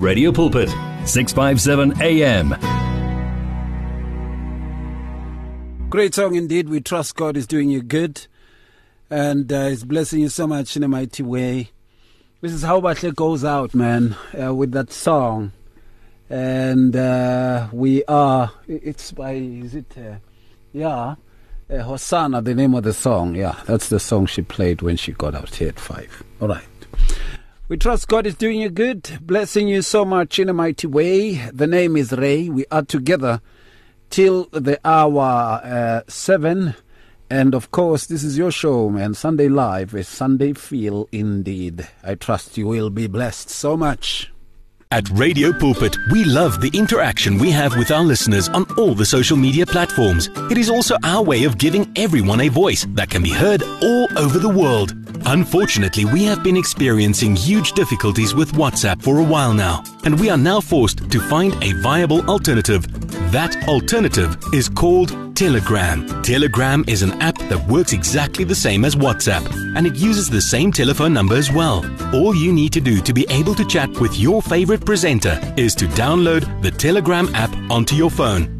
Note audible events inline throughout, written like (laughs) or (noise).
Radio Pulpit, 657 AM. Great song indeed. We trust God is doing you good and uh, is blessing you so much in a mighty way. This is how Batle goes out, man, uh, with that song. And uh, we are, it's by, is it, uh, yeah, uh, Hosanna, the name of the song. Yeah, that's the song she played when she got out here at five. All right. We trust God is doing you good, blessing you so much in a mighty way. The name is Ray. We are together till the hour uh, seven. And of course, this is your show, man. Sunday Live, a Sunday feel indeed. I trust you will be blessed so much. At Radio Pulpit, we love the interaction we have with our listeners on all the social media platforms. It is also our way of giving everyone a voice that can be heard all over the world. Unfortunately, we have been experiencing huge difficulties with WhatsApp for a while now, and we are now forced to find a viable alternative. That alternative is called Telegram. Telegram is an app that works exactly the same as WhatsApp, and it uses the same telephone number as well. All you need to do to be able to chat with your favorite presenter is to download the Telegram app onto your phone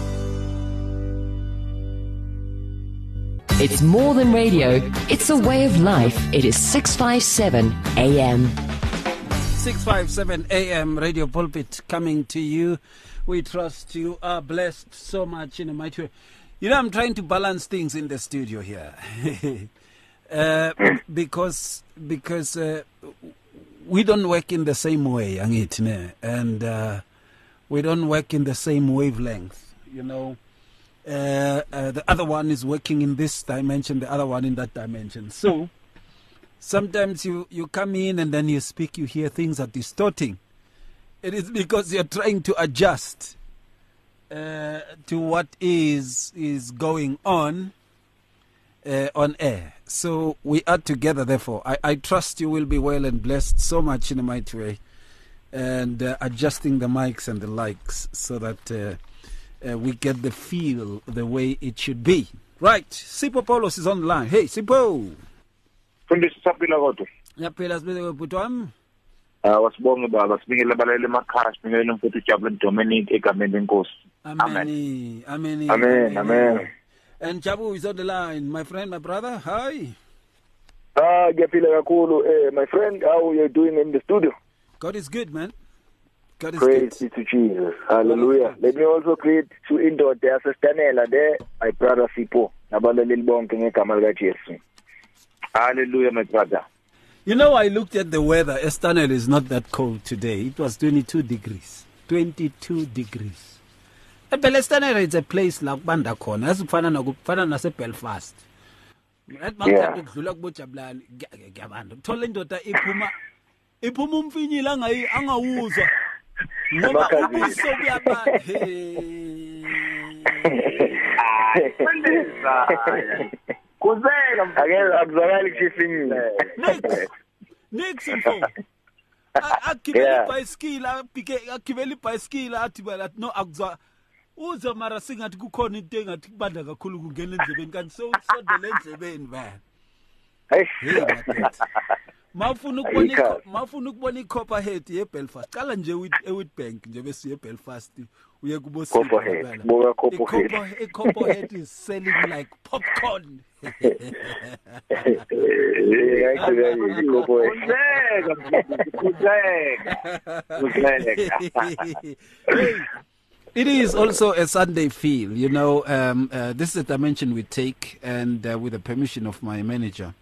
It's more than radio, it's a way of life. It is 657 AM. 657 AM Radio Pulpit coming to you. We trust you are blessed so much in a mighty way. You know, I'm trying to balance things in the studio here. (laughs) uh, because because uh, we don't work in the same way, Angitine, and uh, we don't work in the same wavelength, you know. Uh, uh, the other one is working in this dimension, the other one in that dimension. So sometimes you, you come in and then you speak, you hear things are distorting. It is because you're trying to adjust uh, to what is is going on uh, on air. So we are together, therefore. I, I trust you will be well and blessed so much in a mighty way. And uh, adjusting the mics and the likes so that uh, we get the feel the way it should be. Right, Sipho Paulos is on the line. Hey, Sipho. Fundisi saphila kodwa. Ngiyaphila sibeke bhuti wami. Ah wasibonge baba sibingele abalele emakhaya sibingele umfuthu uJabulani Dominic egameni lenkosi. Amen. Amen. Amen. Amen. And Jabu is on the line. My friend, my brother. Hi. Ah ngiyaphila kakhulu eh my friend how you doing in the studio? God is good, man. God Praise be to Jesus. Hallelujah. Let me also greet to indoda yasestanela there my brother Sipho nabalaleli bonke ngegama lika Jesu. Hallelujah my brother. You know, I looked at the weather. Estanel is not that cold today. It was 22 degrees. 22 degrees. Phela Estanel is a place la kubanda khona. Asifana nokufana nase Belfast. Right Yeah. bakuthatha ukudlula kubojabulani ngiyabanda. Uthola indoda iphuma iphuma umfinyile angayi angawuzwa. Ngoba Emakhazini. ubuso kuyabanda. Hey. Kuzeka Ake akuzakali kushifingile. Next. Next info. agibela Yeah. ibhayisikili abhike agibela ibhayisikili athi bala no akuzwa uza mara singathi kukhona into engathi kubanda kakhulu kungena endlebeni kanti sewusondele endlebeni bana Hey. Hey madoda mawufuna ukubona Ayikhali. ikho- mawufuna ukubona iCopperhead yeBelfast qala nje eWit- eWitbank nje bese uyeBelfast uye kubo Copperhead. Buka Copperhead. iCopperhead is selling like popcorn Eh actually go boy. Kuzeka Kuzeka. Hey, it is also a Sunday feel, you know. Um, uh, this is a dimension we take, and uh, with the permission of my manager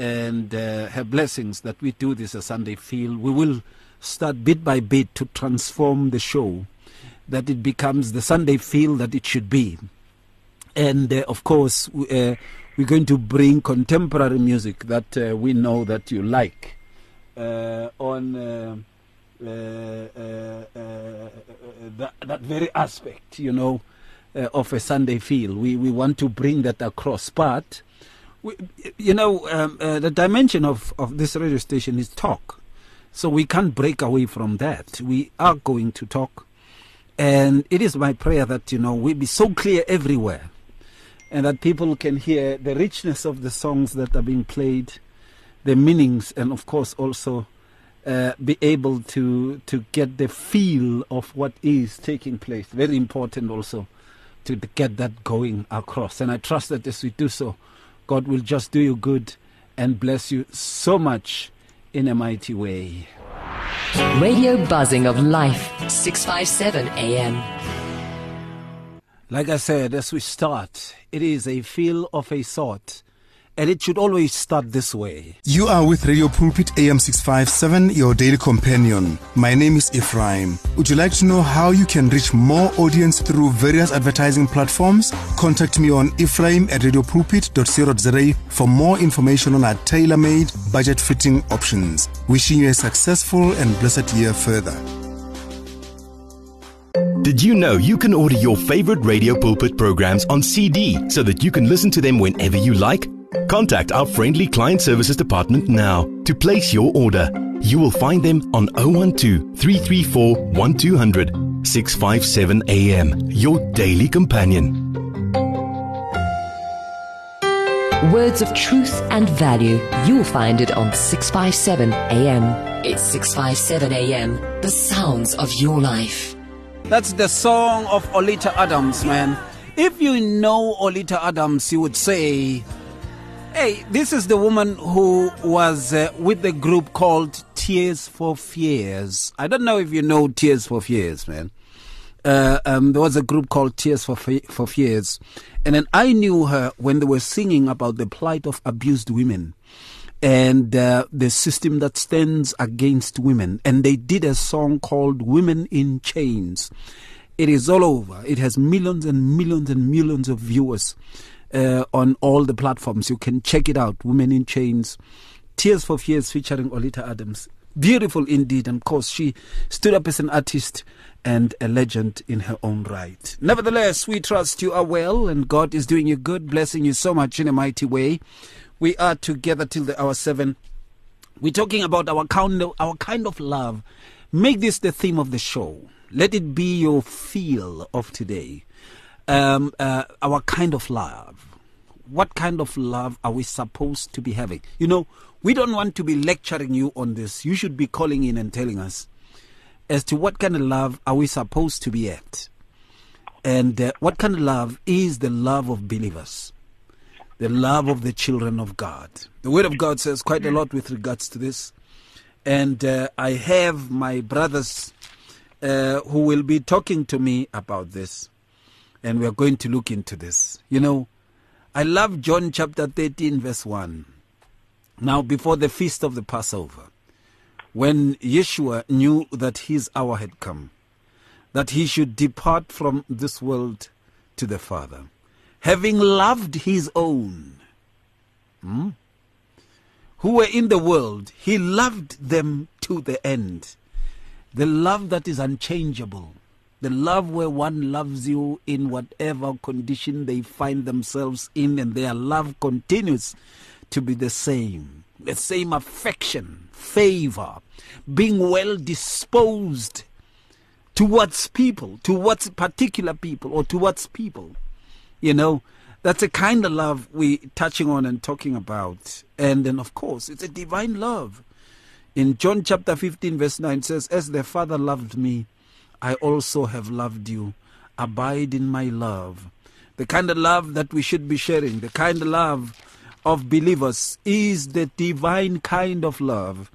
and uh, her blessings that we do this a Sunday feel, we will start bit by bit to transform the show, that it becomes the Sunday feel that it should be. And uh, of course, uh, we're going to bring contemporary music that uh, we know that you like uh, on uh, uh, that, that very aspect, you know. of a Sunday feel. We we want to bring that across, but we, you know um, uh, the dimension of of this radio station is talk, so we can't break away from that. We are going to talk, and it is my prayer that you know we be so clear everywhere, and that people can hear the richness of the songs that are being played, the meanings, and of course also. Uh, be able to to get the feel of what is taking place. Very important also to get that going across. And I trust that as we do so, God will just do you good and bless you so much in a mighty way. Radio buzzing of life, 657 AM. Like I said, as we start, it is a feel of a sort and it should always start this way. You are with Radio Pulpit AM 657, your daily companion. My name is Ephraim. Would you like to know how you can reach more audience through various advertising platforms? Contact me on ephraim at radiopulpit.co.za for more information on our tailor made, budget fitting options. Wishing you a successful and blessed year further. Did you know you can order your favorite Radio Pulpit programs on CD so that you can listen to them whenever you like? Contact our friendly client services department now to place your order. You will find them on 012 334 1200 657 AM, your daily companion. Words of truth and value. You'll find it on 657 AM. It's 657 AM, the sounds of your life. That's the song of Oleta Adams, man. If you know Oleta Adams, you would say, Hey, this is the woman who was uh, with the group called Tears for Fears. I don't know if you know Tears for Fears, man. Uh, um, there was a group called Tears for, for Fears. And then I knew her when they were singing about the plight of abused women and uh, the system that stands against women. And they did a song called Women in Chains. It is all over. It has millions and millions and millions of viewers uh, on all the platforms. You can check it out. Women in Chains, Tears for Fears featuring Oleta Adams. Beautiful indeed. And of course, she stood up as an artist and a legend in her own right. Nevertheless, we trust you are well and God is doing you good, blessing you so much in a mighty way. We are together till the hour seven. We're talking about our kind of, our kind of love. Make this the theme of the show. Let it be your feel of today um, uh, our kind of love. What kind of love are we supposed to be having? You know, we don't want to be lecturing you on this. You should be calling in and telling us as to what kind of love are we supposed to be at. And uh, what kind of love is the love of believers? The love of the children of God. The Word of God says quite a lot with regards to this. And uh, I have my brothers uh, who will be talking to me about this and we are going to look into this. You know, I love John chapter 13, verse 1. Now, before the feast of the Passover, when Yeshua knew that his hour had come, that he should depart from this world to the Father, having loved his own hmm, who were in the world, he loved them to the end. The love that is unchangeable, the love where one loves you in whatever condition they find themselves in, and their love continues to be the same. The same affection, favor, being well disposed towards people, towards particular people, or towards people. You know, that's a kind of love we're touching on and talking about. And then, of course, it's a divine love. In John chapter 15, verse 9 says, As the Father loved me, I also have loved you. Abide in my love. The kind of love that we should be sharing, the kind of love of believers is the divine kind of love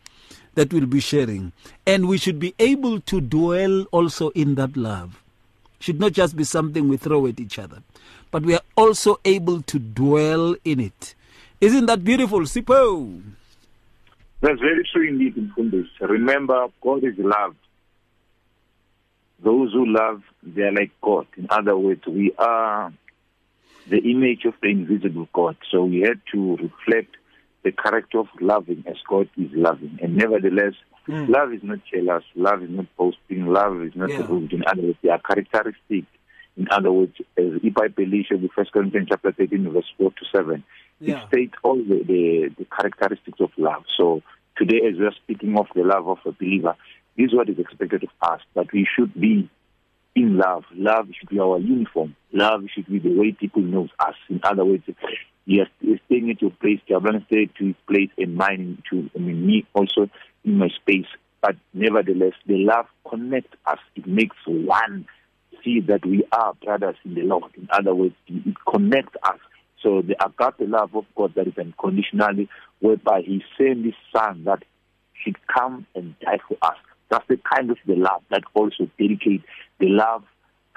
that we'll be sharing. And we should be able to dwell also in that love. Should not just be something we throw at each other, but we are also able to dwell in it. Isn't that beautiful, Sipho? That's very true indeed, Mfundis. Remember, God is love. Those who love, they are like God. In other words, we are the image of the invisible God. So we had to reflect the character of loving as God is loving. And nevertheless, Mm. love is not jealous, love is not boasting, love is not Yeah. rude. In other words, they are characteristics In other words, as Ipai the First Corinthians chapter 13, verse 4 to 7, Yeah. it states all the, the, the characteristics of love. So today, as we are speaking of the love of a believer, this is what is expected of us, that we should be in love. Love should be our uniform. Love should be the way people know us. In other words, yes, staying at your place, Jablan stay to his place and mine to I mean me also in my space. But nevertheless, the love connects us. It makes one see that we are brothers in the Lord. In other words, it connects us. So the agape love of God that is unconditionally, whereby He sent His Son that should come and die for us. That's the kind of the love that also dedicate the love,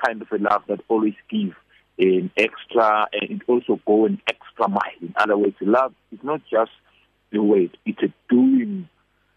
kind of a love that always give an extra, and it also go an extra mile. In other words, love is not just a word; it's a doing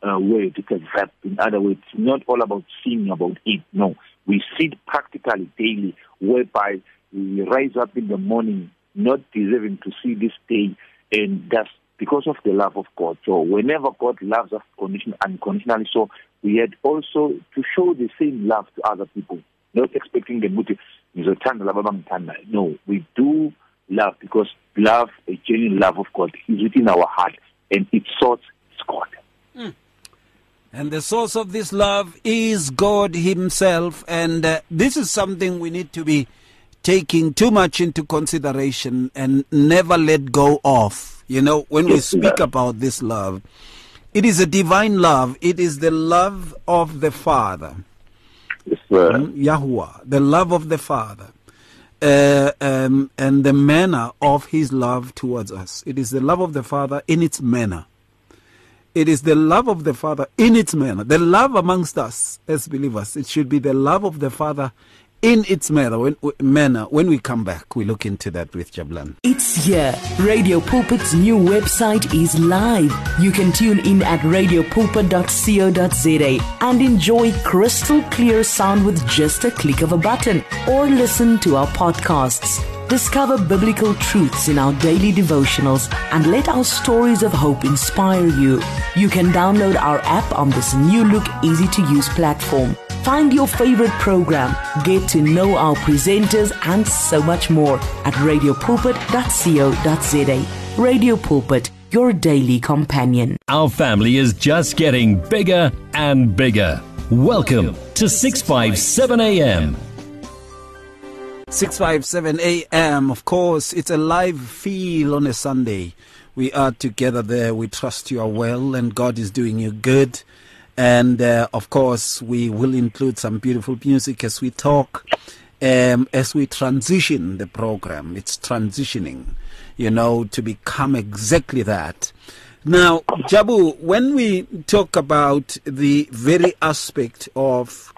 uh, word. It's a verb. In other words, it's not all about seeing about it. No, we see it practically daily, whereby we rise up in the morning not deserving to see this day, and that's because of the love of God. So whenever God loves us condition, unconditionally, so we had also to show the same love to other people, not expecting them to ngizothanda laba abangithanda. No, we do love because love, a genuine love of God, is within our heart, and its source is God. And the source of this love is God Himself. And uh, this is something we need to be taking too much into consideration and never let go of. You know, when we speak yeah. about this love, it is a divine love, it is the love of the Father. It's, uh, Yahuwah, the love of the Father, uh, um, and the manner of His love towards us. It is the love of the Father in its manner. It is the love of the Father in its manner. The love amongst us as believers. It should be the love of the Father in its manner. When, manner. when we come back, we look into that with Jablan. It's here. Radio Pulpit's new website is live. You can tune in at radiopulpit.co.za and enjoy crystal clear sound with just a click of a button or listen to our podcasts. Discover biblical truths in our daily devotionals and let our stories of hope inspire you. You can download our app on this new look, easy to use platform. Find your favorite program, get to know our presenters, and so much more at radiopulpit.co.za. Radio Pulpit, your daily companion. Our family is just getting bigger and bigger. Welcome to 657 AM. 657 AM. Of course, it's a live feel on a Sunday. We are together there. We trust you are well and God is doing you good. And uh, of course, we will include some beautiful music as we talk, um, as we transition the program. It's transitioning, you know, to become exactly that. Now, Jabu, when we talk about the very aspect of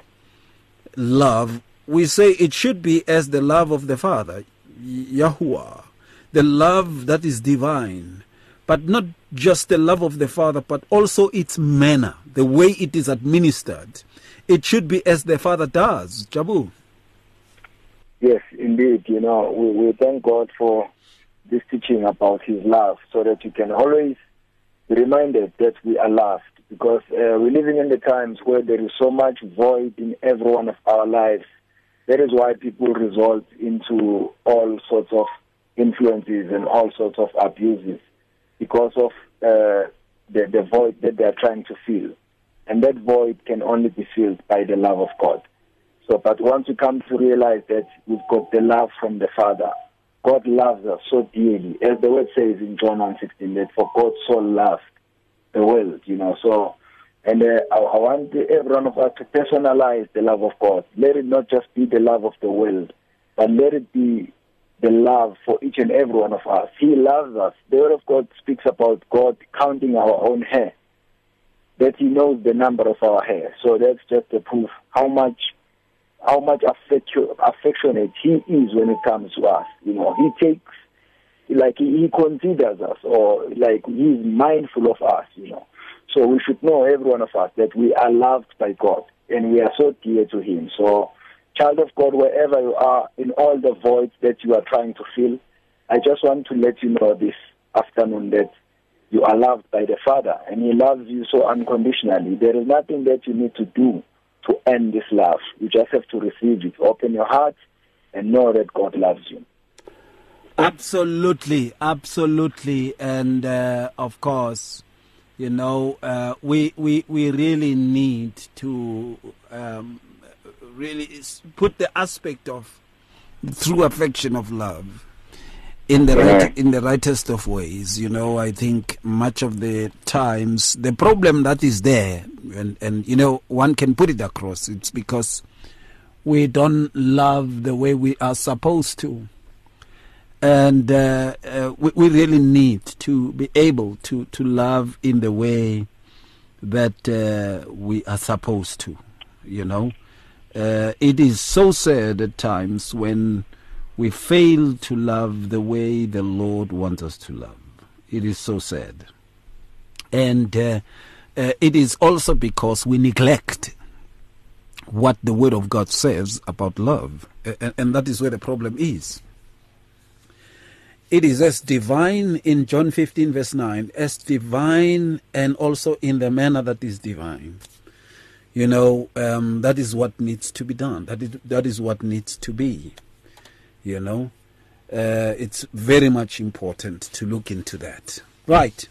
love, we say it should be as the love of the Father, Yahuwah, the love that is divine, but not just the love of the Father, but also its manner, the way it is administered. It should be as the Father does. Jabu. Yes, indeed. You know, we, we thank God for this teaching about His love so that you can always be reminded that we are loved because uh, we're living in the times where there is so much void in every one of our lives. That is why people resort into all sorts of influences and all sorts of abuses because of uh, the, the void that they are trying to fill. And that void can only be filled by the love of God. So, but once you come to realize that we've got the love from the Father, God loves us so dearly. As the word says in John 1.16, that for God so loved the world, you know. So, and uh, I, I want every one of us to personalize the love of God. Let it not just be the love of the world, but let it be the love for each and every one of us. He loves us. The word of God speaks about God counting our own hair, that He knows the number of our hair. So that's just a proof how much how much affectionate he is when it comes to us. You know, he takes, like, he, considers us, or like, he is mindful of us, you know. So we should know, every one of us, that we are loved by God, and we are so dear to him. So, child of God, wherever you are, in all the voids that you are trying to fill, I just want to let you know this afternoon that you are loved by the Father, and he loves you so unconditionally. There is nothing that you need to do to earn this love. You just have to receive it. Open your heart and know that God loves you. Absolutely, absolutely, and uh, of course, you know, uh, we we we really need to um, really put the aspect of true affection of love in the right in the rightest of ways. You know, I think much of the times the problem that is there, and and you know, one can put it across. It's because we don't love the way we are supposed to and uh, uh, we, we, really need to be able to, to love in the way that uh, we are supposed to. You know, uh, it is so sad at times when we fail to love the way the Lord wants us to love. It is so sad, and uh, uh, it is also because we neglect what the Word of God says about love, and, and that is where the problem is. It is as divine in John 15, verse 9, as divine and also in the manner that is divine. You know, um, that is what needs to be done. That is, that is what needs to be. You know, uh, it's very much important to look into that. Right.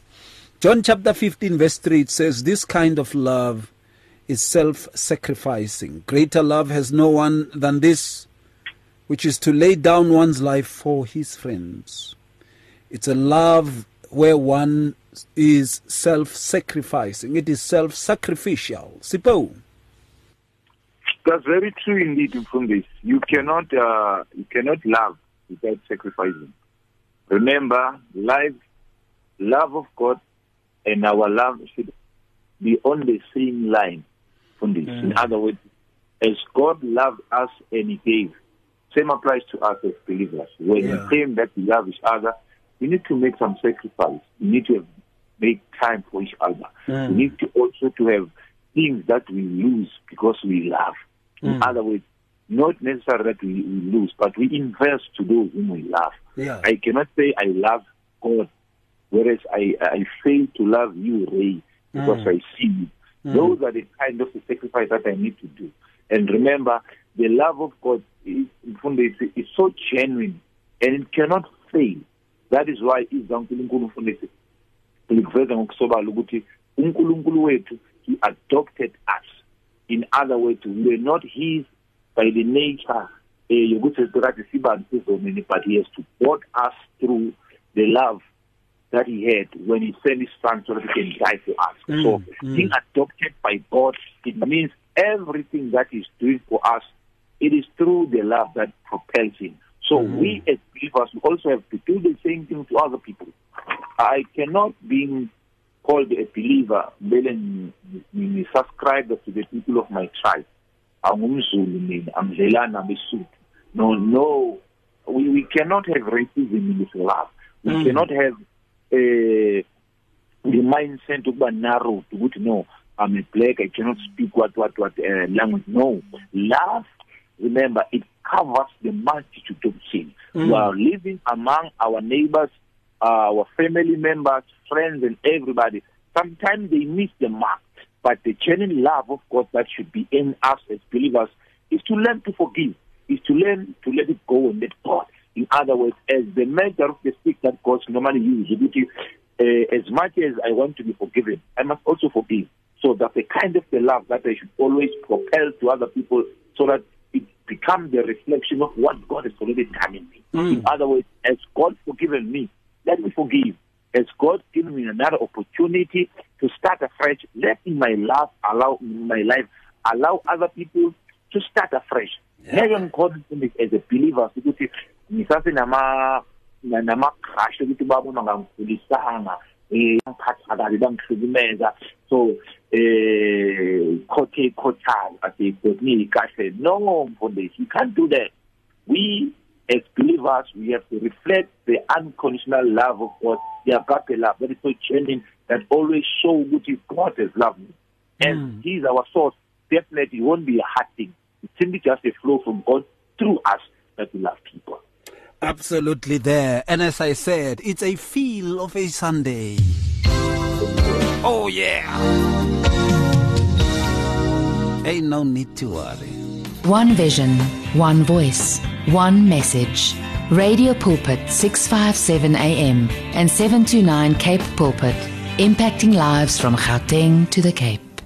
John chapter 15, verse 3, it says, This kind of love is self sacrificing. Greater love has no one than this which is to lay down one's life for his friends. It's a love where one is self sacrificing, it is self sacrificial. Sipho. That's very true indeed, from this. You cannot uh, you cannot love without sacrificing. Remember, life, love of God and our love should be on the same line. From this. Mm. In other words, as God loved us and He gave, same applies to us as believers. When yeah. we claim that we love each other, we need to make some sacrifice. We need to make time for each other. Mm. We need to also to have things that we lose because we love. Mm. Other words, not necessarily that we, we, lose, but we invest to those whom we love. Yeah. I cannot say I love God, whereas I, I fail to love you, Ray, because mm. I see you. Mm. Those are the kind of the sacrifice that I need to do. And remember, the love of God is, is so genuine and it cannot fail. That is why uNkulunkulu mfundisi likuveza ngokusobala ukuthi uNkulunkulu wethu he adopted us. In other words, we were not his by the nature eh yokuthi sikade sizonini but he has to bought us through the love that he had when he sent his son so that he can die for us. Mm, so mm. being adopted by God, it means everything that he's doing for us it is through the love that propels him. So mm-hmm. we as believers we also have to do the same thing to other people. I cannot be called a believer then subscribe to the people of my tribe. angumzulu mina amdlelana besuthu no no we, we cannot have racism in this love we mm. cannot have uh, the mindset ukuba narrow ukuthi no i'm a black i cannot speak what what what uh, language no love remember it covers the multitude of sin. Mm. We are living among our neighbors, our family members, friends, and everybody. Sometimes they miss the mark, but the genuine love of God that should be in us as believers is to learn to forgive, is to learn to let it go and let God. In other words, as the measure of the stick that God normally uses, uh, as much as I want to be forgiven, I must also forgive. So that's the kind of the love that I should always propel to other people so that it become the reflection of what God has already done in me. Mm. In other words, as God forgiven me, let me forgive. As God given me another opportunity to start afresh, let in my life allow in my life allow other people to start afresh. Ngeke ngikhona as a believer ukuthi ngisase nama nama crash ukuthi babona ngangikhulisanga eh ngiphatha kabi bangihlukumeza so eh khothe khothana ati kodni kahle no mfundisi you can't do that. We as believers we have to reflect the unconditional love of God We have got the agape love that is so genuine that always show ukuthi God has loved me and mm. he is our source definitely it won't be a hard thing it's simply just a flow from God through us that we love people Absolutely there. And as I said, it's a feel of a Sunday. Oh, yeah. Ain't no need to worry. One vision, one voice, one message. Radio Pulpit 657 AM and 729 Cape Pulpit, impacting lives from Gauteng to the Cape.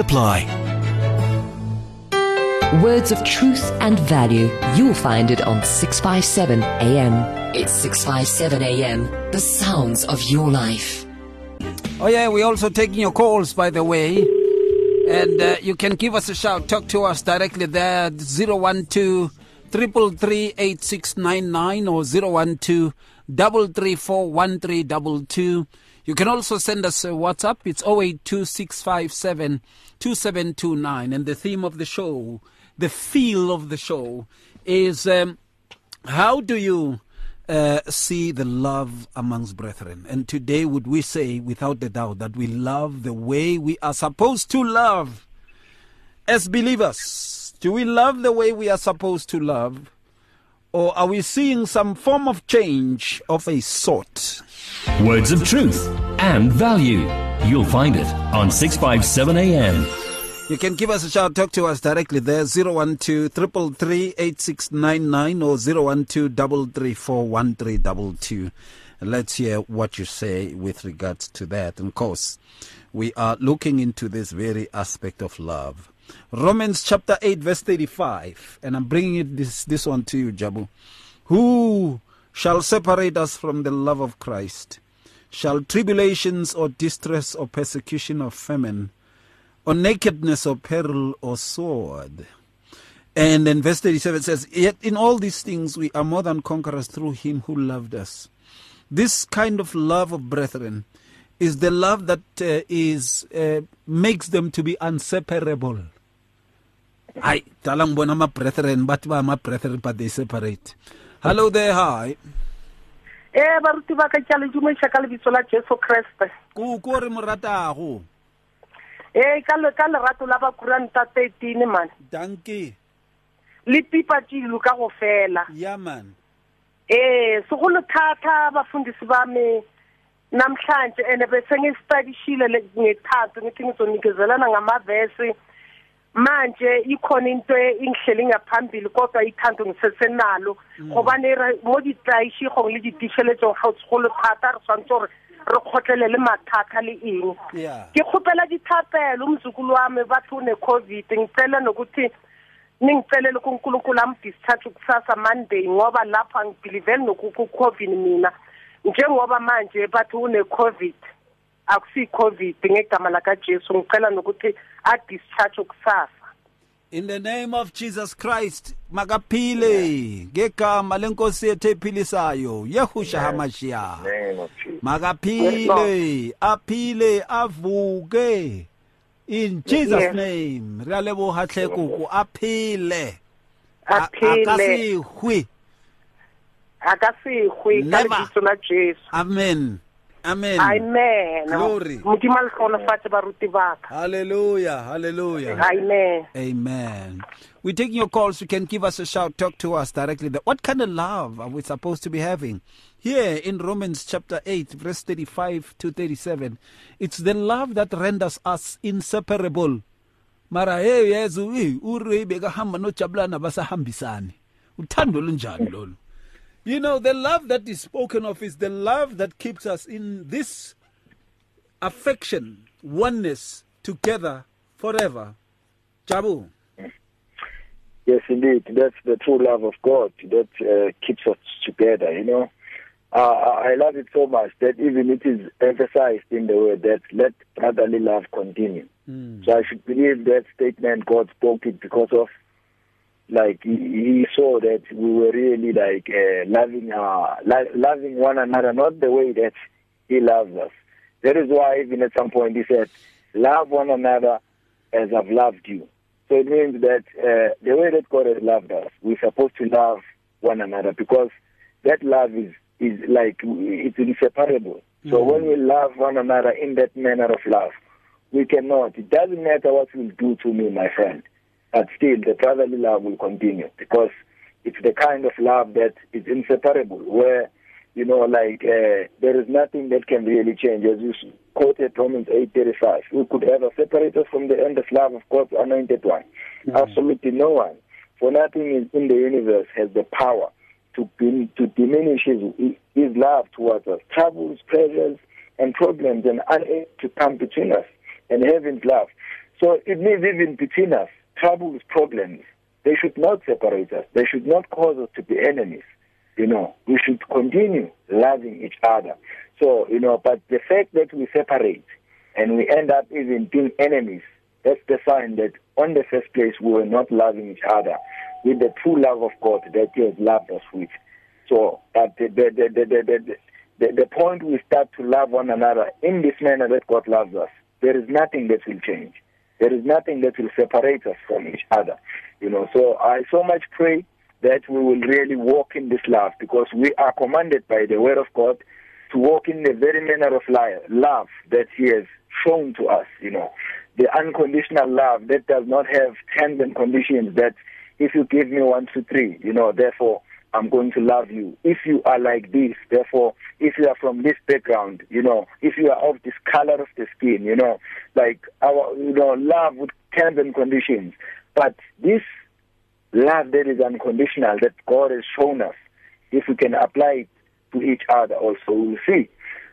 apply. Words of truth and value. You'll find it on 657 AM. It's 657 AM. The sounds of your life. Oh, yeah, we're also taking your calls, by the way. And uh, you can give us a shout. Talk to us directly there. 012 333 8699 or 012 334 1322. You can also send us a WhatsApp. It's 082657 2729. And the theme of the show, the feel of the show, is um, how do you uh, see the love amongst brethren? And today, would we say, without a doubt, that we love the way we are supposed to love as believers? Do we love the way we are supposed to love? Or are we seeing some form of change of a sort? Words of truth and value. You'll find it on 657 AM. You can give us a shout, talk to us directly there, 012 8699 or 012 1322. Let's hear what you say with regards to that. And of course, we are looking into this very aspect of love. Romans chapter 8, verse 35. And I'm bringing it this, this one to you, Jabu. Who shall separate us from the love of Christ? Shall tribulations or distress or persecution or famine or nakedness or peril or sword? And then verse 37 says, Yet in all these things we are more than conquerors through him who loved us. This kind of love of brethren is the love that uh, is uh, makes them to be inseparable. I talang bona ma brethren, but ma brethren, but they separate. Hello there, hi. eh baruti ba ka ke le dumedisa ka lebitso la jesu kreste Ko ko re mo ratago. eh ka le- ka lerato la bakuranta thirteen man Danke. le pipa tilu ka go fela Yeah man. eh segolo thata bafundisi bami namhlanje ene bese ngisitadishile le- ngethathu ngithi ngizonikezelana ngamavesi manje ikhona into ingihleli ngaphambili kodwa ithando ngisesenalo. Gobane re- mo ditlaishigong le ditišheletsong ga segolo thata re tshwanetse gore re kgotlelele mathata le eng. Yeah. ke kgopela dithapelo umzukulu wami bathi une-covid ngicela nokuthi ningicelele kunkulunkulu amdischarge kusasa monday ngoba lapho angibhiliveli nokuku-covid mina. Njengoba manje bathi une-covid akusi covid ngegama laka Jesu ngicela nokuthi a discharge kusasa in the name of Jesus Christ makaphile ngegama lenkosi yethu ephilisayo Yehusha Hamashia makaphile aphile avuke. In Jesus name ra lebo hatlekuku aphile. Akasihwi. Akasihwi ka Jesu na Jesu amen. Amen. amen Glory. modimo a le tlhonofatse baruti baka Hallelujah. Hallelujah. amen Amen. We're taking your calls. You can give us a shout, talk to us directly. What kind of love are we supposed to be having? Here in Romans chapter 8, verse 35 to 37, it's the love that renders us inseparable. Mara hey Yesu, eh, uri beka hamba nojabulana basahambisani. Uthando lunjani lolu? You know, the love that is spoken of is the love that keeps us in this affection, oneness, together forever. Jabu. Yes, indeed. That's the true love of God that uh, keeps us together, you know. Uh, I love it so much that even it is emphasized in the word that let brotherly love continue. So I should believe that statement God spoke it because of like he, he saw that we were really like uh, loving uh, lo- loving one another, not the way that he loves us. That is why even at some point he said, "Love one another as I've loved you." So it means that uh, the way that God has loved us, we're supposed to love one another because that love is is like it's inseparable. So Mm. when we love one another in that manner of love, we cannot. It doesn't matter what you do to me, my friend, but still the brotherly love will continue because it's the kind of love that is inseparable. Where you know, like uh, there is nothing that can really change. As you quoted Romans eight thirty five, who could ever separate us from the endless love of God's anointed one? Absolutely no one. For nothing is in the universe has the power to be, to diminish his, his love towards us. Troubles, pleasures, and problems, and unable to come between us and heaven's love. So it means even between us, troubles, problems, they should not separate us. They should not cause us to be enemies. You know, we should continue loving each other. So, you know, but the fact that we separate and we end up even being enemies, that's the sign that on the first place we were not loving each other with the true love of God that He has loved us with. So, but the the the the the, the, the, the point we start to love one another in this manner that God loves us, there is nothing that will change. There is nothing that will separate us from each other. You know, so I so much pray that we will really walk in this love because we are commanded by the word of God to walk in the very manner of love that He has shown to us, you know. The unconditional love that does not have terms and conditions that if you give me one, two, three, you know, therefore I'm going to love you. If you are like this, therefore, if you are from this background, you know, if you are of this color of the skin, you know, like our, you know, love with terms and conditions. But this love that is unconditional that God has shown us, if we can apply it to each other also, we'll see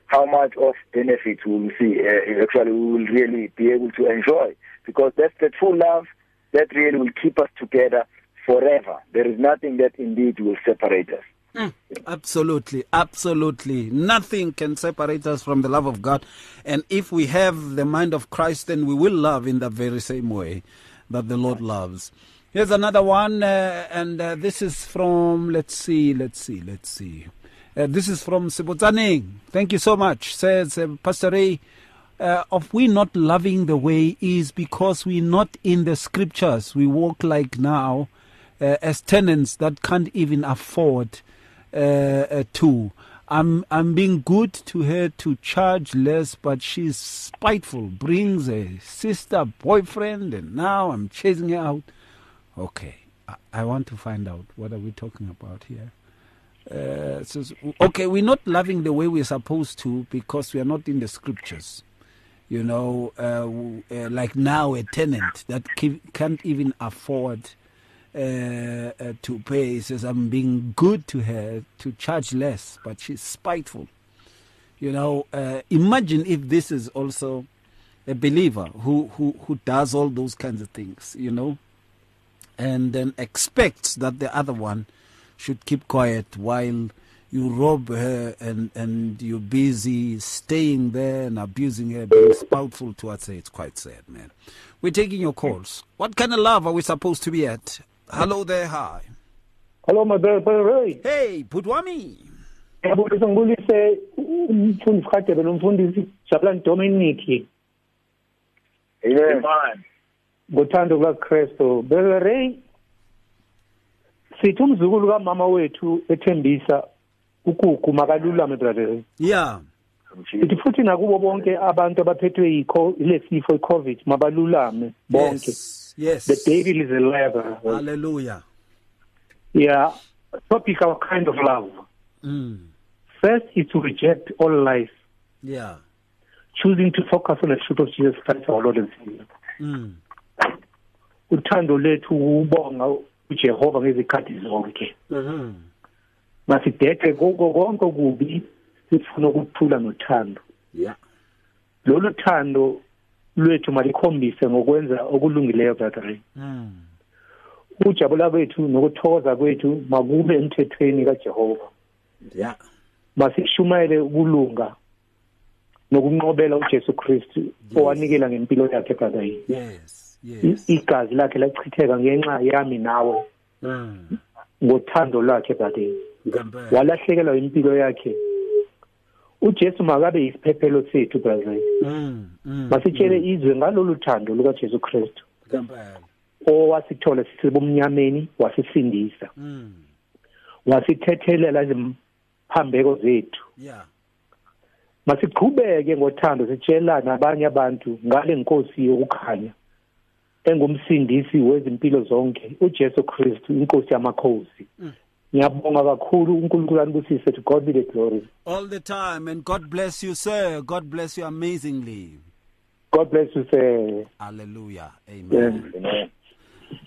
how much of benefit we will see. Uh, actually, we will really be able to enjoy because that's the true love that really will keep us together forever. There is nothing that indeed will separate us. Mm, absolutely, absolutely. Nothing can separate us from the love of God. And if we have the mind of Christ, then we will love in the very same way that the Lord loves. Here's another one, uh, and uh, this is from, let's see, let's see, let's see. Uh, this is from Sibutsaning. Thank you so much. Says uh, Pastor Ray, uh, of we not loving the way is because we're not in the scriptures. We walk like now uh, as tenants that can't even afford uh, uh, to. I'm I'm being good to her to charge less, but she's spiteful. Brings a sister boyfriend, and now I'm chasing her out. Okay, I, I want to find out what are we talking about here. Uh, so, okay, we're not loving the way we're supposed to because we are not in the scriptures. You know, uh, uh, like now a tenant that can't even afford uh, uh, to pay he says, I'm being good to her to charge less, but she's spiteful. You know, uh, imagine if this is also a believer who, who, who does all those kinds of things, you know, and then expects that the other one should keep quiet while you rob her and, and you're busy staying there and abusing her, being spiteful towards her. It's quite sad, man. We're taking your calls. What kind of love are we supposed to be at? Hello there, hi. Hello, my brother, brother Ray. Hey, Putwami. ngiyabulisa ngibulise umfundisi kadebe nomfundisi jabulani dominic Amen. ngothando lukakristu brother ray sithi umzukulu kamama wethu ethembisa ukugu makalulame brother Yeah. sithi futhi nakubo bonke abantu abaphethwe yikho ile sifo i-covid mabalulame bonke Yes. Yes. the devil is a liar brother Ray. Hallelujah. yeah topic our kind of love Mm. first is to reject all lies Yeah. choosing to focus on the truth of jesus christ our lord and savior Mm. uthando lethu ubonga uJehova ngezikhathi zonke Mhm. masideke konke konke kubi sifuna ukuthula nothando Yeah. lolu thando lwethu malikhombise ngokwenza okulungileyo brother Mm. ukujabula kwethu nokuthokoza kwethu makube emthethweni kaJehova Yeah. masishumayele ukulunga nokunqobela uJesu Kristu owanikela ngempilo yakhe brother Yes. I- Yes. igazi lakhe lachitheka ngenxa yami nawe Mm. ngothando lwakhe brother Ngempela. walahlekelwa impilo yakhe uJesu makabe yisiphephelo sethu brother Mm. Mm. masitshele izwe ngalolu thando lukaJesu Kristu owasithola sisebumnyameni wasisindisa Mm. wasithethelela iziphambeko zethu yeah masiqhubeke ngothando sitshela nabanye abantu ngale nkosi yokukhanya engumsindisi wezimpilo zonke uJesu Kristu inkosi yamakhosi Mm. Ngiyabonga kakhulu uNkulunkulu anibusise to God be the glory all the time and god bless you sir god bless you amazingly God bless you sir hallelujah amen Amen.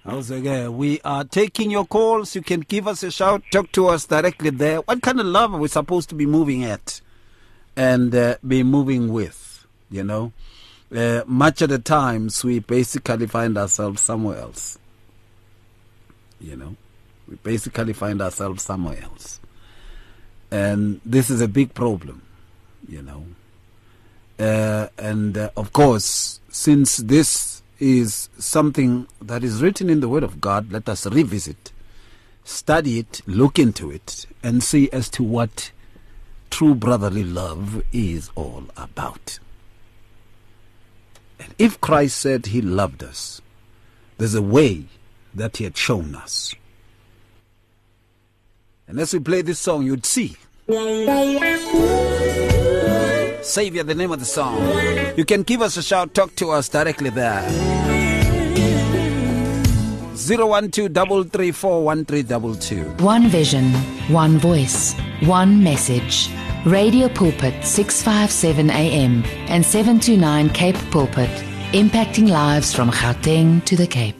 Awuzeke, we are taking your calls. You can give us a shout, talk to us directly there. What kind of love are we supposed to be moving at and uh, be moving with? You know, uh, much of the times we basically find ourselves somewhere else. You know, we basically find ourselves somewhere else. And this is a big problem, you know. Uh, and uh, of course, since this is something that is written in the Word of God, let us revisit, study it, look into it, and see as to what true brotherly love is all about. And if Christ said he loved us, there's a way that he had shown us. As we play this song, you'd see. Savior, the name of the song. You can give us a shout, talk to us directly there. 012 One vision, one voice, one message. Radio Pulpit 657 AM and 729 Cape Pulpit, impacting lives from Gauteng to the Cape.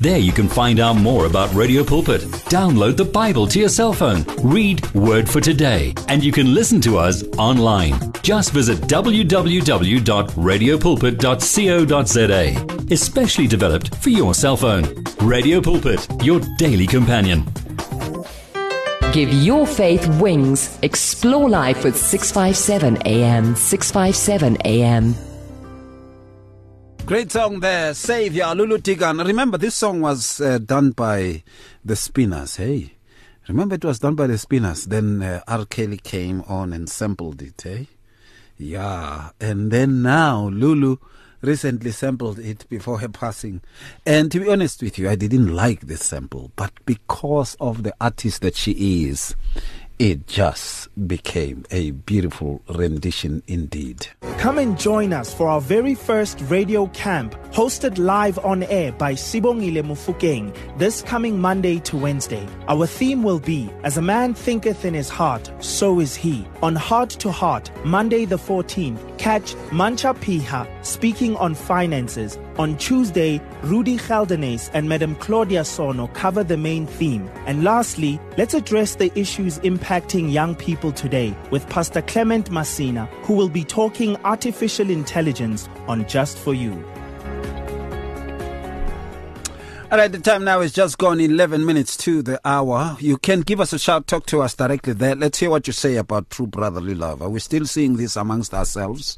There you can find out more about Radio Pulpit. Download the Bible to your cell phone, read Word for Today, and you can listen to us online. Just visit www.radiopulpit.co.za. Especially developed for your cell phone. Radio Pulpit, your daily companion. Give your faith wings. Explore life with 657 AM. 657 AM. Great song there, Savior, Lulu Dikana. Remember, this song was uh, done by the Spinners, hey? Remember, it was done by the Spinners. Then uh, R. Kelly came on and sampled it, hey? Yeah. And then now, Lulu recently sampled it before her passing. And to be honest with you, I didn't like this sample, but because of the artist that she is, it just became a beautiful rendition indeed. Come and join us for our very first radio camp, hosted live on air by Sibongile Mofokeng, this coming Monday to Wednesday. Our theme will be As a man thinketh in his heart, so is he. On Heart to Heart, Monday the 14th, catch Mancha Piha speaking on finances. On Tuesday, Rudy Geldenes and Madam Claudia Sono cover the main theme. And lastly, let's address the issues impacting young people today with Pastor Clement Massina, who will be talking artificial intelligence on Just for You. All right, the time now is just gone 11 minutes to the hour. You can give us a shout, talk to us directly there. Let's hear what you say about true brotherly love. Are we still seeing this amongst ourselves?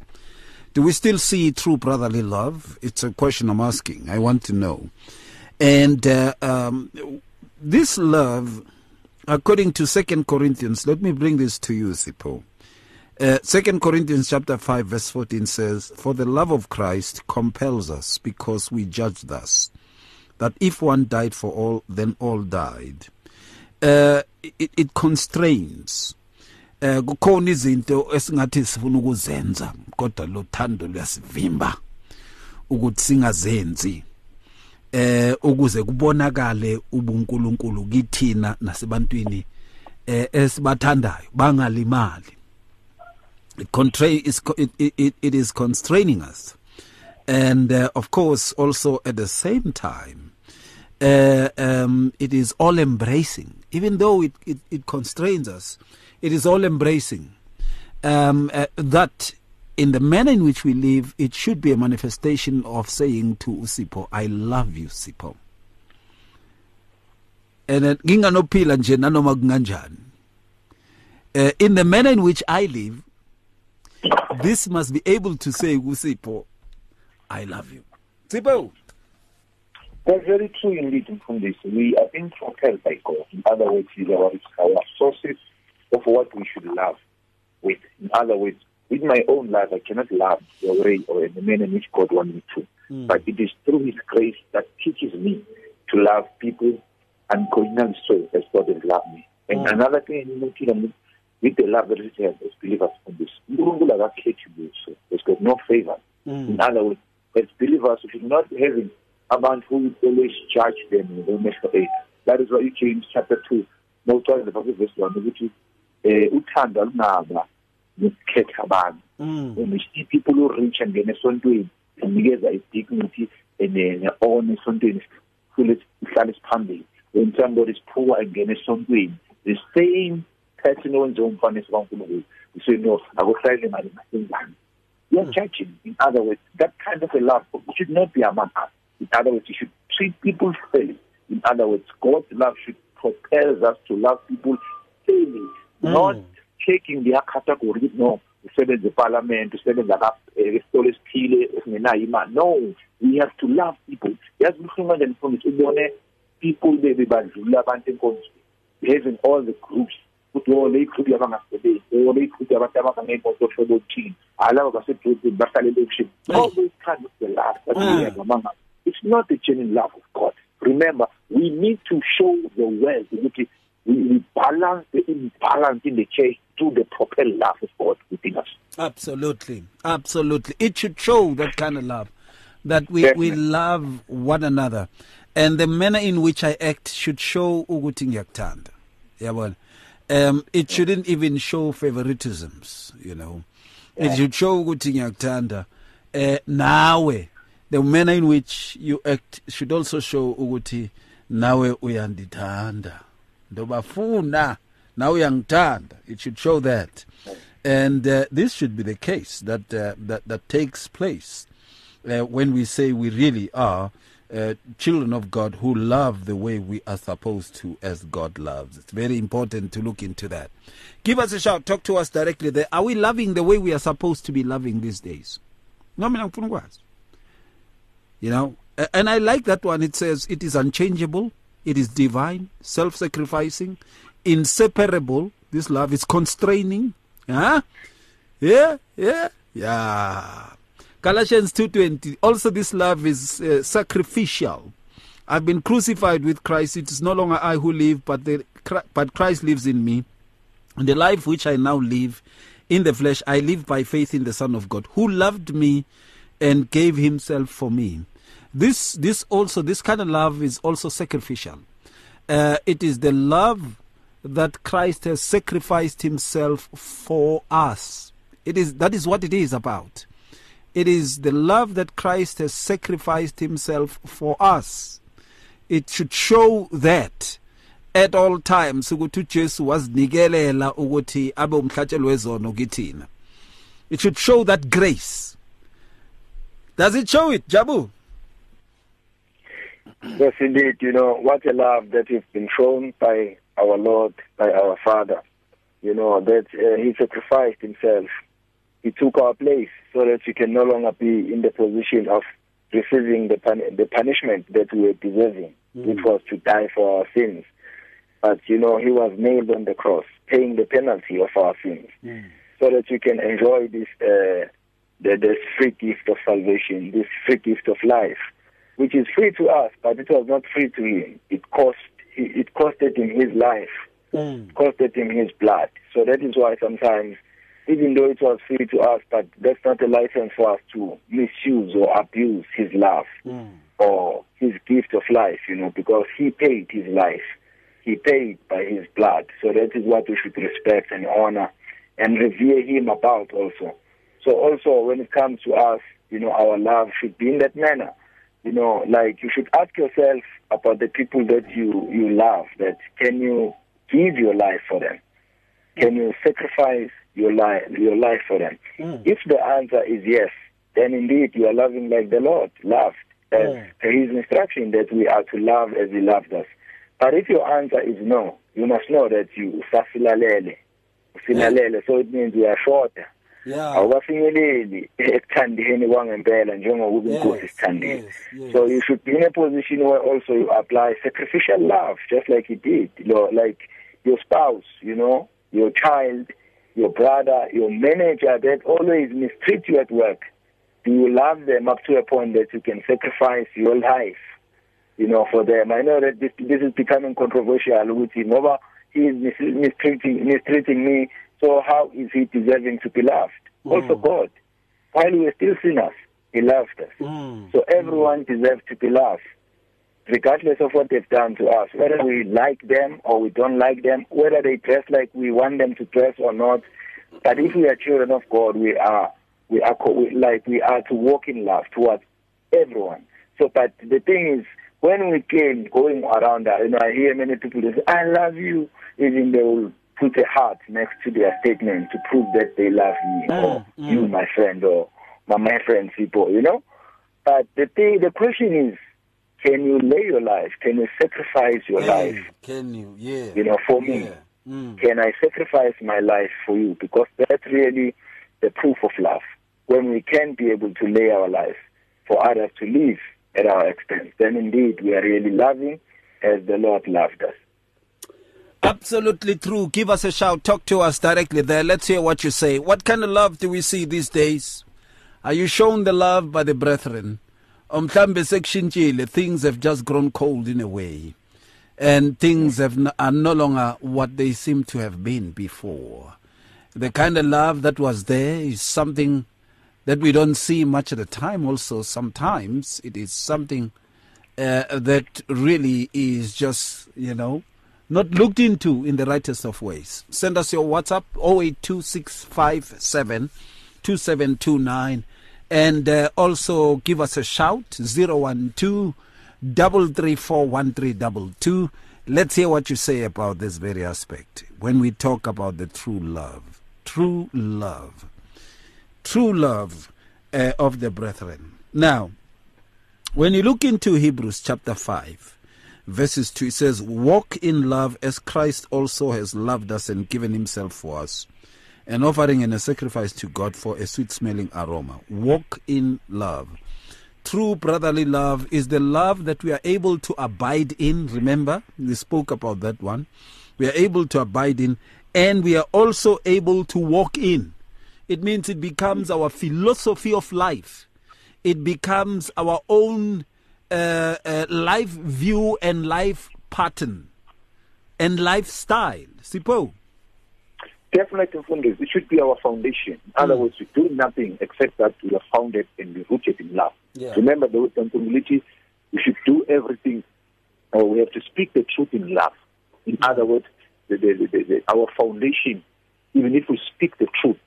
Do we still see true brotherly love? It's a question I'm asking. I want to know. And uh, um, this love, according to Second Corinthians, let me bring this to you, Sipho. Uh, Second Corinthians chapter 5 verse 14 says, For the love of Christ compels us because we judge thus, that if one died for all, then all died. Uh, it, it constrains. Eh kukhona izinto esingathi sifuna ukuzenza kodwa lo thando luyasivimba ukuthi singazenzi. Eh ukuze kubonakale ubunkulunkulu kithina nasebantwini eh esibathandayo bangalimali. It constrain is it, it, it is constraining us. And uh, of course also at the same time uh, um, it is all embracing. Even though it, it, it constrains us it is all embracing. Um, uh, that in the manner in which we live it should be a manifestation of saying to uSipho i love you Sipho. And uh, nginganophila uh, in the manner in which i live this must be able to say Usipho, i love you. Sipho That's very true indeed, from this. We are being propelled by God. In other words, are our sources of what we should love with. In other words, with my own life, I cannot love the way or in the manner in which God wants me to. Mm. But it is through His grace that teaches me to love people and unconditionally so as God has loved me. And mm. another thing, you know, with the love that we have as believers on this, uNkulunkulu akakhethi lutho. There's got no favor. Mm. In other words, as believers, we should not having abantu who always judge them in the next eight. That is why James chapter 2, mawucwayeza lapha verse 1 ukuthi eh uthando alunaba nokukhetha abantu. Mm. See people who reach and ngene esontweni, sinikeza i-dignity ne-honor esontweni full ihlale siphambili. When somebody is poor and ngene esontweni, the same person owenze umfanekiso kaNkulunkulu you say no akuhlale imali ngasenzani you are judging in other words that kind of a love should not be among us in other words you should treat people fairly in other words God's love should propel us to love people fairly mm. Not hmm. taking their category no. Usebenza eparliament usebenza ka eh, esitolo esithile esingenayo imali. No we have to love people. Yazi buhlungu manje mfundisi ubone people bebe abantu enkonzweni having all the groups. Ukuthi oh le group yabangasebenzi oh le group yabantu abanganeyimoto hlobo othini alaba basedrobheni bahlale elokishini. Hmm. All those kind of the love that we hmm. have among us. It's not the genuine love of God. Remember we need to show the world ukuthi we, we balance the imbalance in the church through the proper love of God within us. Absolutely. Absolutely. It should show that kind of love. That we we love one another. And the manner in which I act should show ukuthi ngiyakuthanda. Yabona? Um it shouldn't even show favoritisms you know. It should show ukuthi ngiyakuthanda. Eh nawe the manner in which you act should also show ukuthi nawe uyandithanda ndobafuna nawe uyangithanda it should show that and uh, this should be the case that uh, that that takes place uh, when we say we really are uh, children of God who love the way we are supposed to as God loves. It's very important to look into that. Give us a shout. Talk to us directly there. Are we loving the way we are supposed to be loving these days? You know, and I like that one. It says it is unchangeable, it is divine, self-sacrificing, inseparable. This love is constraining. Huh? Yeah, yeah, yeah. Galatians 2:20 also this love is uh, sacrificial. I've been crucified with Christ. It is no longer I who live, but the but Christ lives in me. And the life which I now live in the flesh, I live by faith in the Son of God, who loved me and gave himself for me. This this also this kind of love is also sacrificial. Uh, it is the love that Christ has sacrificed himself for us. It is that is what it is about. It is the love that Christ has sacrificed himself for us. It should show that at all times ukuthi uJesu wazinikelela ukuthi abe umhlatshelo wezono kithina. It should show that grace. Does it show it, Jabu? Yes, indeed. You know, what a love that has been shown by our Lord, by our Father. You know, that uh, He sacrificed Himself. He took our place so that we can no longer be in the position of receiving the, pun- the punishment that we were deserving, mm. which was to die for our sins. But, you know, He was nailed on the cross, paying the penalty of our sins, mm. so that we can enjoy this, uh, the, this free gift of salvation, this free gift of life which is free to us, but it was not free to him. It cost it costed him his life, mm. costed him his blood. So that is why sometimes, even though it was free to us, but that's not a license for us to misuse or abuse his love Mm. or his gift of life, you know, because he paid his life. He paid by his blood. So that is what we should respect and honor and revere him about also. So also when it comes to us, you know, our love should be in that manner you know, like you should ask yourself about the people that you you love. That can you give your life for them? Can you sacrifice your life your life for them? Mm. If the answer is yes, then indeed you are loving like the Lord loved, as Mm. His instruction that we are to love as He loved us. But if your answer is no, you must know that you usafilalele. So it means you are shorter. Yeah. awukafinyeleli ekuthandeni kwangempela njengokuba inkosi sithandile so you should be in a position where also you apply sacrificial love just like he did like your spouse you know your child, your brother, your manager that always mistreat you at work, do you love them up to a point that you can sacrifice your life, you know, for them? I know that this this is becoming controversial with him. Over he is mistreating mistreating me, so how is he deserving to be loved? Mm. Also God. While we were still sinners, he loved us. Mm. So everyone deserves to be loved. Regardless of what they've done to us, whether we like them or we don't like them, whether they dress like we want them to dress or not. But if we are children of God, we are we are co- we, like we are to walk in love towards everyone. So, but the thing is, when we came going around, you know, I hear many people say, "I love you," even they will put a heart next to their statement to prove that they love me ah, or mm. you, my friend, or my my friend, people, you know. But the thing, the question is, can you lay your life? Can you sacrifice your life? Can you? Yeah. You know, for me, mm. can I sacrifice my life for you? Because that's really the proof of love. When we can be able to lay our life for others to live at our expense, then indeed we are really loving as the Lord loved us. Absolutely true. Give us a shout. Talk to us directly there. Let's hear what you say. What kind of love do we see these days? Are you shown the love by the brethren? Umhlambe sekshintshile. Things have just grown cold in a way. And things have no, are no longer what they seem to have been before. The kind of love that was there is something that we don't see much at the time. Also, sometimes it is something uh, that really is just, you know, not looked into in the rightest of ways. Send us your WhatsApp 082657 2729 and uh, also give us a shout 012 3341322. Let's hear what you say about this very aspect when we talk about the true love. True love. True love uh, of the brethren. Now, when you look into Hebrews chapter 5, verses 2, it says, Walk in love as Christ also has loved us and given himself for us, an offering and a sacrifice to God for a sweet smelling aroma. Walk in love. True brotherly love is the love that we are able to abide in. Remember, we spoke about that one. We are able to abide in, and we are also able to walk in. It means it becomes our philosophy of life, it becomes our own uh, uh, life view and life pattern and lifestyle. Sipho. Definitely, Mfundis, it should be our foundation. In other words, we do nothing except that we are founded and we rooted in love. Yeah. Remember, the responsibility, we should do everything, or we have to speak the truth in love. In other words, the, the, the, our foundation, even if we speak the truth,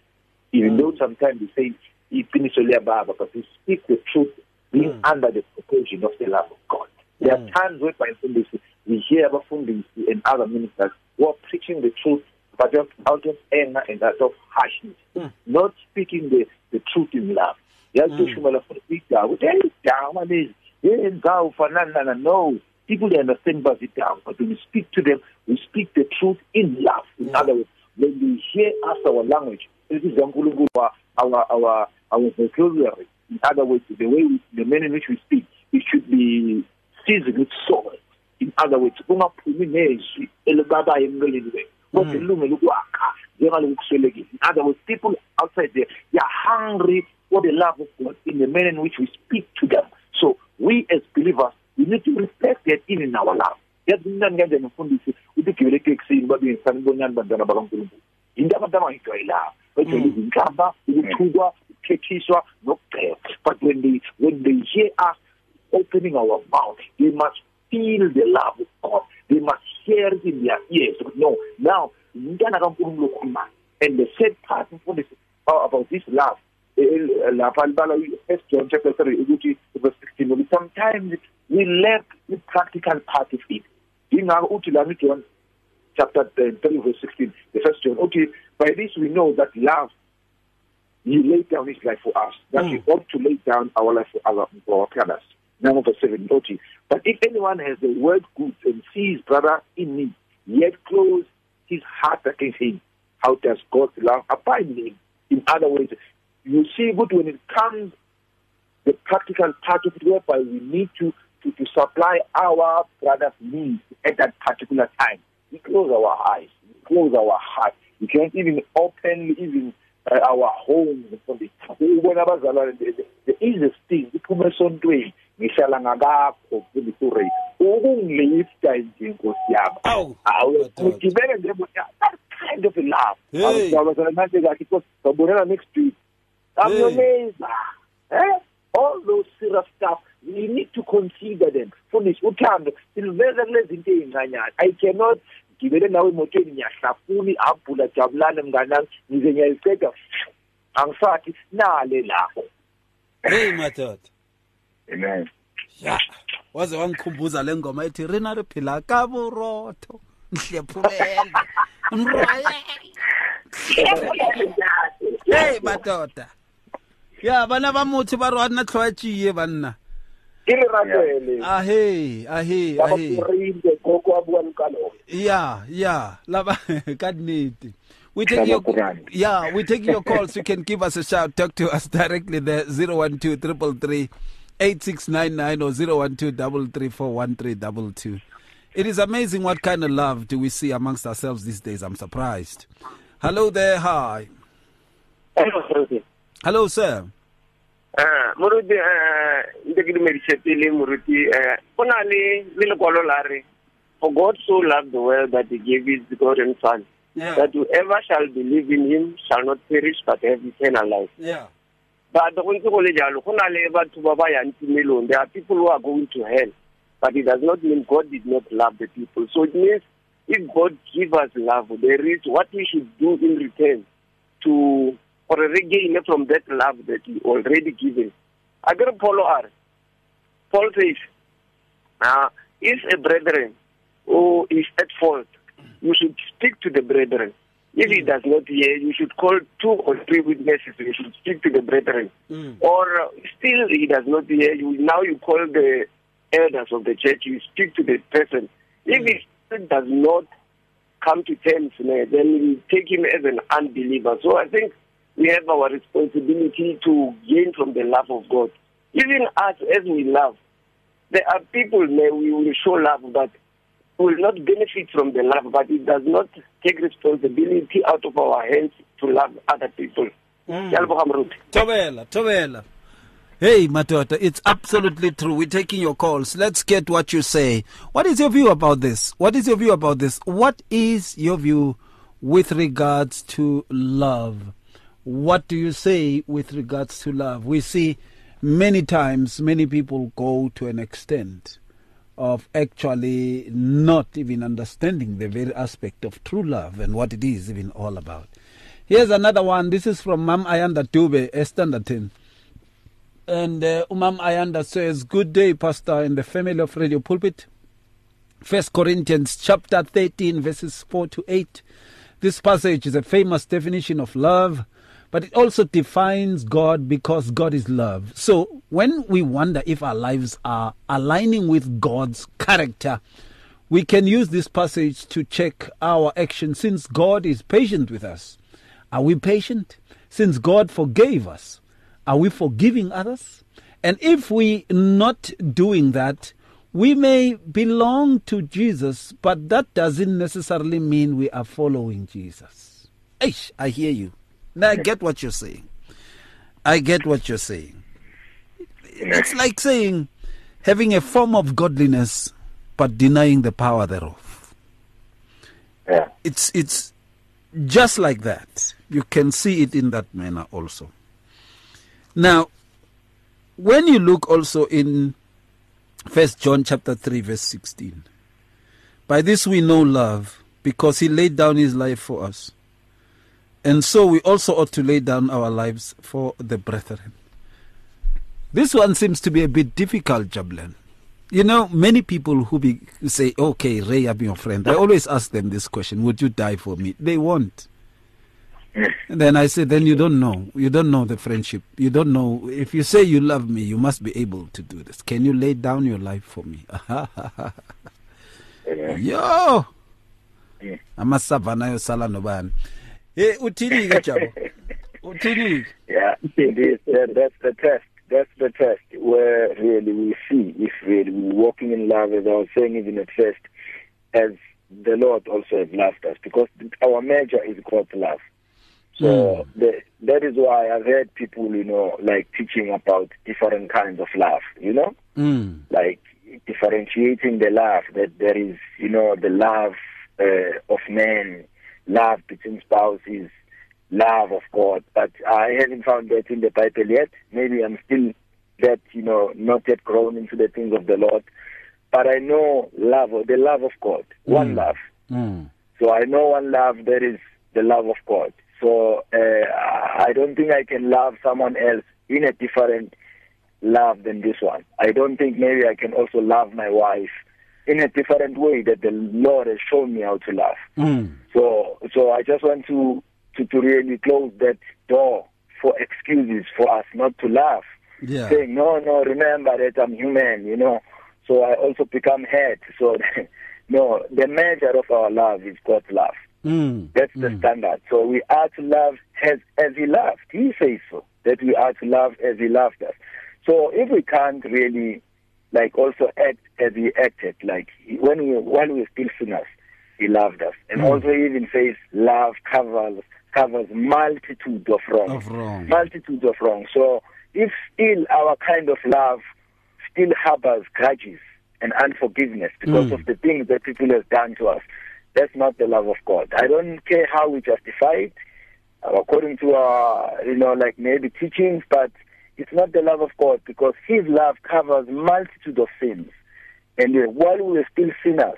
even though sometimes we say, but we speak the truth being mm. under the protection of the love of God. There are mm. times where, by Mfundis, we hear about Fundis and other ministers who are preaching the truth, but just out of anger and out of harshness, mm. not speaking the, the truth in love. yazoshumela futhi idawu ukuthi hey dawa lezi yenzawo fanana no. People they understand about it down. But when we speak to them we speak the truth in love. In other words when they hear us our language it is our our our vocabulary in other words the way we, the manner in which we speak it should be seasoned with salt. In other words kungaphumi nezwi elibabayo emlonyeni wethu. Mm. Kodwa ilungelo ukwakha njengaloku kuswelekile. In other words people outside there they are hungry for the love of God in the manner in which we speak to them. So we as believers we need to reflect that in, in our love. Yazi mnani kanjani mfundisi uthi gibele etekisini babe ngisanibonani bantwana bakankulunkulu? Into abantu abangayijwayelanga bajwayele izinhlamba ukuthukwa ukukhethiswa nokugceka but when they when they hear us opening our mouth they must feel the love of God. They must hear it in their ears. No now umntana kankulunkulu okhulumayo and the sad part mfundisi uh, about this love lapha libala first John chapter 3 ukuthi verse 16 ukuthi sometimes we lack the practical part of it. Ingakho uthi la John chapter 3 verse 16 the first John uthi by this we know that love he laid down his life for us that we mm. ought to lay down our life for our for our brothers. Now verse 7 uthi but if anyone has the word good and sees brother in need yet close his heart against him how does God's love abide in him? In other words you see good when it comes the practical part of it whereby we need to, to, to supply our brother's needs at that particular time. We close our eyes, we close our heart, we can't even open even uh, our homes ubona abazalwane the, easiest thing iphuma esontweni ngihlala ngakakho uray ukungilifta nje nkosi yami. Awugibele nje that kind of a love. Hey. awuzalwane manje kahle because sabonana next week. I'm your neighbor eh all those serious stuff we need to consider them. Mfundisi uthando siliveza kulezi zinto ezincanyana i cannot ngibele nawe emotweni ngiyahlafuni abhula jabulane mnganami ngize ngiyayiceda. Angisathi nale lapho. Hey madoda. Amen. Ya waze wangikhumbuza le ngoma ethi rina ri phila ka borotho nhlephulele hey madoda. Ya bana ba motho ba re wa nna tlhoatšie banna ke le ratele ahe ahe ba ahe korinde koko wa bua ka lona Yeah, yeah. Laba (laughs) ka nnete. We take your yeah, we take your calls. You can give us a shout. Talk to us (laughs) directly there 012 333 8699 or 012 It is amazing what kind of love do we see amongst ourselves these days. I'm surprised. Hello there. Hi. Hello, sir. Ah, moruti eh ntse ke dumedise pele moruti eh go na le le lekwalo la re for God so loved the world that he gave his begotten son Yeah. that whoever shall believe in him shall not perish but have eternal life Yeah. but go ntse go le jalo go na le batho ba ba yang tumelong there are people who are going to hell but it does not mean God did not love the people so it means if God give us love there is what we should do in return to or regain from that love that he already given. Agar Paul are Paul says, uh, if a brethren who is at fault, you should speak to the brethren. If he does not hear, you should call two or three witnesses. You should speak to the brethren. Or uh, still he does not hear, you now you call the elders of the church. You speak to the person. If he still does not come to terms, then we take him as an unbeliever. So I think we have our responsibility to gain from the love of God. Even us, as we love, there are people eh, we will show love, but will not benefit from the love, but it does not take responsibility out of our hands to love other people. Ke a leboga moruti. Tobela, Tobela. Hey, Matota, it's absolutely true. We're taking your calls. Let's get what you say. What is your view about this? What is your view about this? What is your view with regards to love? What do you say with regards to love? We see many times many people go to an extent of actually not even understanding the very aspect of true love and what it is even all about. Here's another one. This is from Mam Ayanda Dube, Estanderton. And uh, Ayanda says, Good day, Pastor, in the family of Radio Pulpit. First Corinthians chapter 13, verses 4 to 8. This passage is a famous definition of love, but it also defines God because God is love. So when we wonder if our lives are aligning with God's character, we can use this passage to check our action since God is patient with us. Are we patient? Since God forgave us, are we forgiving others? And if we not doing that, we may belong to Jesus, but that doesn't necessarily mean we are following Jesus. Eish, I hear you. Now I get what you're saying. I get what you're saying. It's like saying having a form of godliness but denying the power thereof. Yeah. It's it's just like that. You can see it in that manner also. Now, when you look also in First John chapter three, verse sixteen, by this we know love, because he laid down his life for us. And so we also ought to lay down our lives for the brethren. This one seems to be a bit difficult, Jabulani. You know, many people who be, say, okay, Ray, I'm your friend. I always ask them this question Would you die for me? They won't. And then I say, then you don't know. You don't know the friendship. You don't know. If you say you love me, you must be able to do this. Can you lay down your life for me? (laughs) Yo! I Amasavana yosala nobani. Hey, uthini ke Jabu? (laughs) Uthini? Yeah, indeed. That, that's the test. That's the test where really we see if really we're walking in love, as I was saying even at first, as the Lord also has loved us because our measure is God's love. So mm. the, that is why I've heard people, you know, like teaching about different kinds of love, you know, mm. like differentiating the love that there is, you know, the love uh, of men, love between spouses, love of God. But I haven't found that in the Bible yet. Maybe I'm still that, you know, not yet grown into the things of the Lord. But I know love, the love of God, mm. one love. Mm. So I know one love, that is the love of God. So uh, I don't think I can love someone else in a different love than this one. I don't think maybe I can also love my wife in a different way that the Lord has shown me how to love. Mm. So so I just want to, to, to really close that door for excuses for us not to love. Yeah. Saying, no, no, remember that I'm human, you know. So I also become head. So (laughs) no, the measure of our love is God's love. Mm. That's the mm. standard. So we are to love as, as He loved. He says so, that we are to love as He loved us. So if we can't really, like, also act as He acted, like when we while we were still sinners, He loved us, and Mm. also He even says love covers covers multitude of wrongs. Of wrong. multitude of wrong. So if still our kind of love still harbors grudges and unforgiveness because Mm. of the things that people have done to us, that's not the love of God. I don't care how we justify it, according to our, you know, like maybe teachings, but it's not the love of God because His love covers multitude of sins. And uh, while we were still sinners,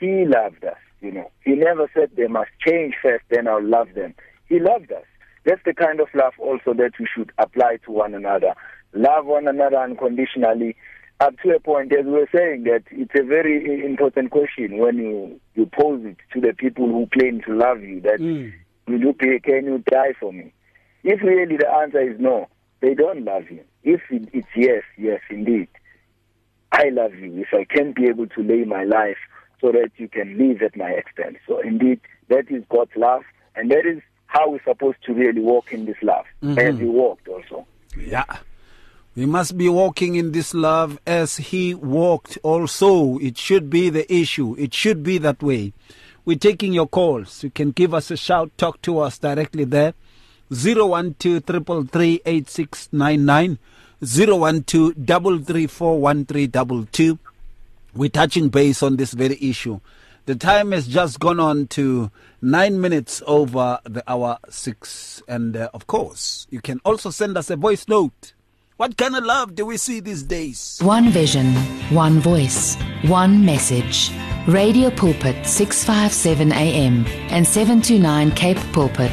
He loved us. You know, He never said they must change first, then I'll love them. He loved us. That's the kind of love also that we should apply to one another. Love one another unconditionally up to a point, as we were saying, that it's a very important question when you, you pose it to the people who claim to love you, that Mm. will you pay, can you die for me? If really the answer is no, they don't love you. If it, it's yes, yes, indeed, I love you. If I can be able to lay my life so that you can live at my expense. So indeed, that is God's love, and that is how we're supposed to really walk in this love, Mhm. as He walked also. Yeah. We must be walking in this love as he walked also. It should be the issue. It should be that way. We're taking your calls. You can give us a shout, talk to us directly there. 012-333-8699, 012-334-1322. We're touching base on this very issue. The time has just gone on to nine minutes over the hour six. And uh, of course, you can also send us a voice note. What kind of love do we see these days? One vision, one voice, one message. Radio Pulpit 657 AM and 729 Cape Pulpit,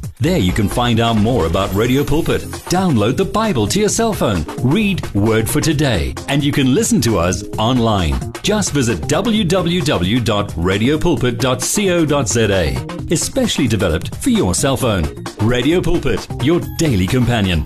There you can find out more about Radio Pulpit. Download the Bible to your cell phone, read Word for Today, and you can listen to us online. Just visit www.radiopulpit.co.za. Especially developed for your cell phone. Radio Pulpit, your daily companion.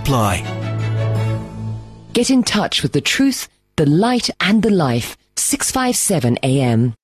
apply. Get in touch with the truth, the light, and the life. 657 AM.